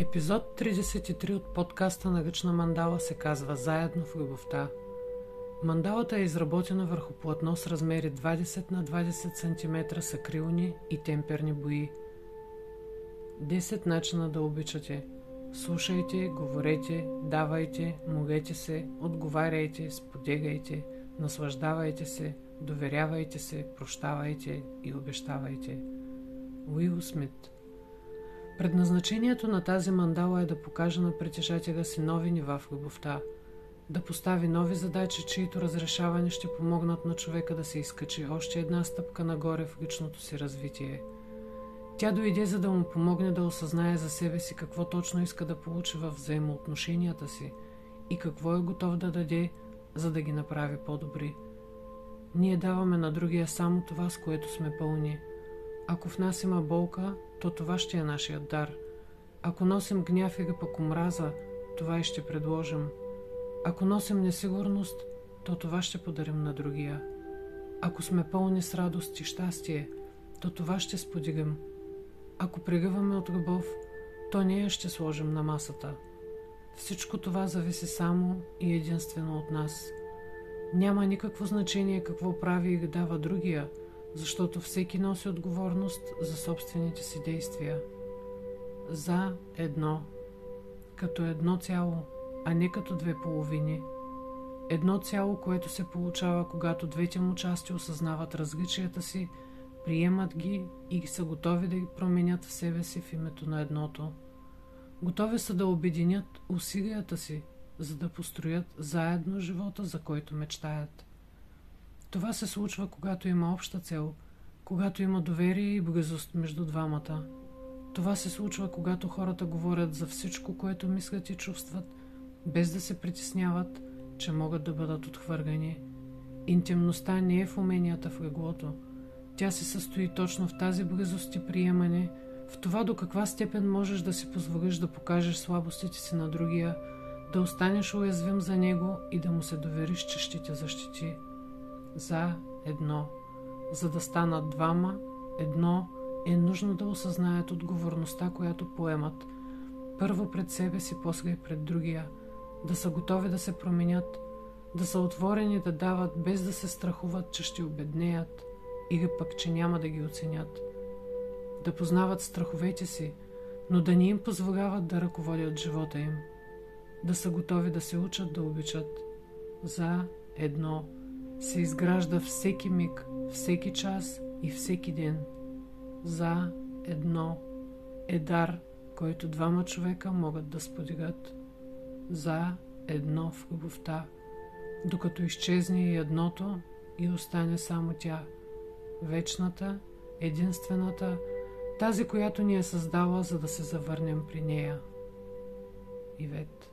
Епизод 33 от подкаста на Гъчна мандала се казва Заедно в любовта. Мандалата е изработена върху платно с размери 20 на 20 см с акрилни и темперни бои. 10 начина да обичате. Слушайте, говорете, давайте, молете се, отговаряйте, сподегайте, наслаждавайте се, доверявайте се, прощавайте и обещавайте. Уил Смит Предназначението на тази мандала е да покаже на притежателя си нови нива в любовта, да постави нови задачи, чието разрешаване ще помогнат на човека да се изкачи още една стъпка нагоре в личното си развитие. Тя дойде за да му помогне да осъзнае за себе си какво точно иска да получи в взаимоотношенията си и какво е готов да даде, за да ги направи по-добри. Ние даваме на другия само това, с което сме пълни. Ако в нас има болка, то това ще е нашият дар. Ако носим гняв или пък омраза, това и ще предложим. Ако носим несигурност, то това ще подарим на другия. Ако сме пълни с радост и щастие, то това ще сподигам. Ако прегъваме от любов, то ние ще сложим на масата. Всичко това зависи само и единствено от нас. Няма никакво значение какво прави или дава другия – защото всеки носи отговорност за собствените си действия. За едно, като едно цяло, а не като две половини. Едно цяло, което се получава, когато двете му части осъзнават различията си, приемат ги и са готови да ги променят в себе си в името на едното. Готови са да обединят усилията си, за да построят заедно живота, за който мечтаят. Това се случва, когато има обща цел, когато има доверие и близост между двамата. Това се случва, когато хората говорят за всичко, което мислят и чувстват, без да се притесняват, че могат да бъдат отхвъргани. Интимността не е в уменията в леглото. Тя се състои точно в тази близост и приемане, в това до каква степен можеш да си позволиш да покажеш слабостите си на другия, да останеш уязвим за него и да му се довериш, че ще те защити за едно. За да станат двама, едно е нужно да осъзнаят отговорността, която поемат. Първо пред себе си, после и пред другия. Да са готови да се променят, да са отворени да дават, без да се страхуват, че ще обеднеят или пък, че няма да ги оценят. Да познават страховете си, но да не им позволяват да ръководят живота им. Да са готови да се учат да обичат. За едно – се изгражда всеки миг, всеки час и всеки ден. За едно е дар, който двама човека могат да сподигат. За едно в любовта, докато изчезне и едното и остане само тя, вечната, единствената, тази, която ни е създала, за да се завърнем при нея. Ивет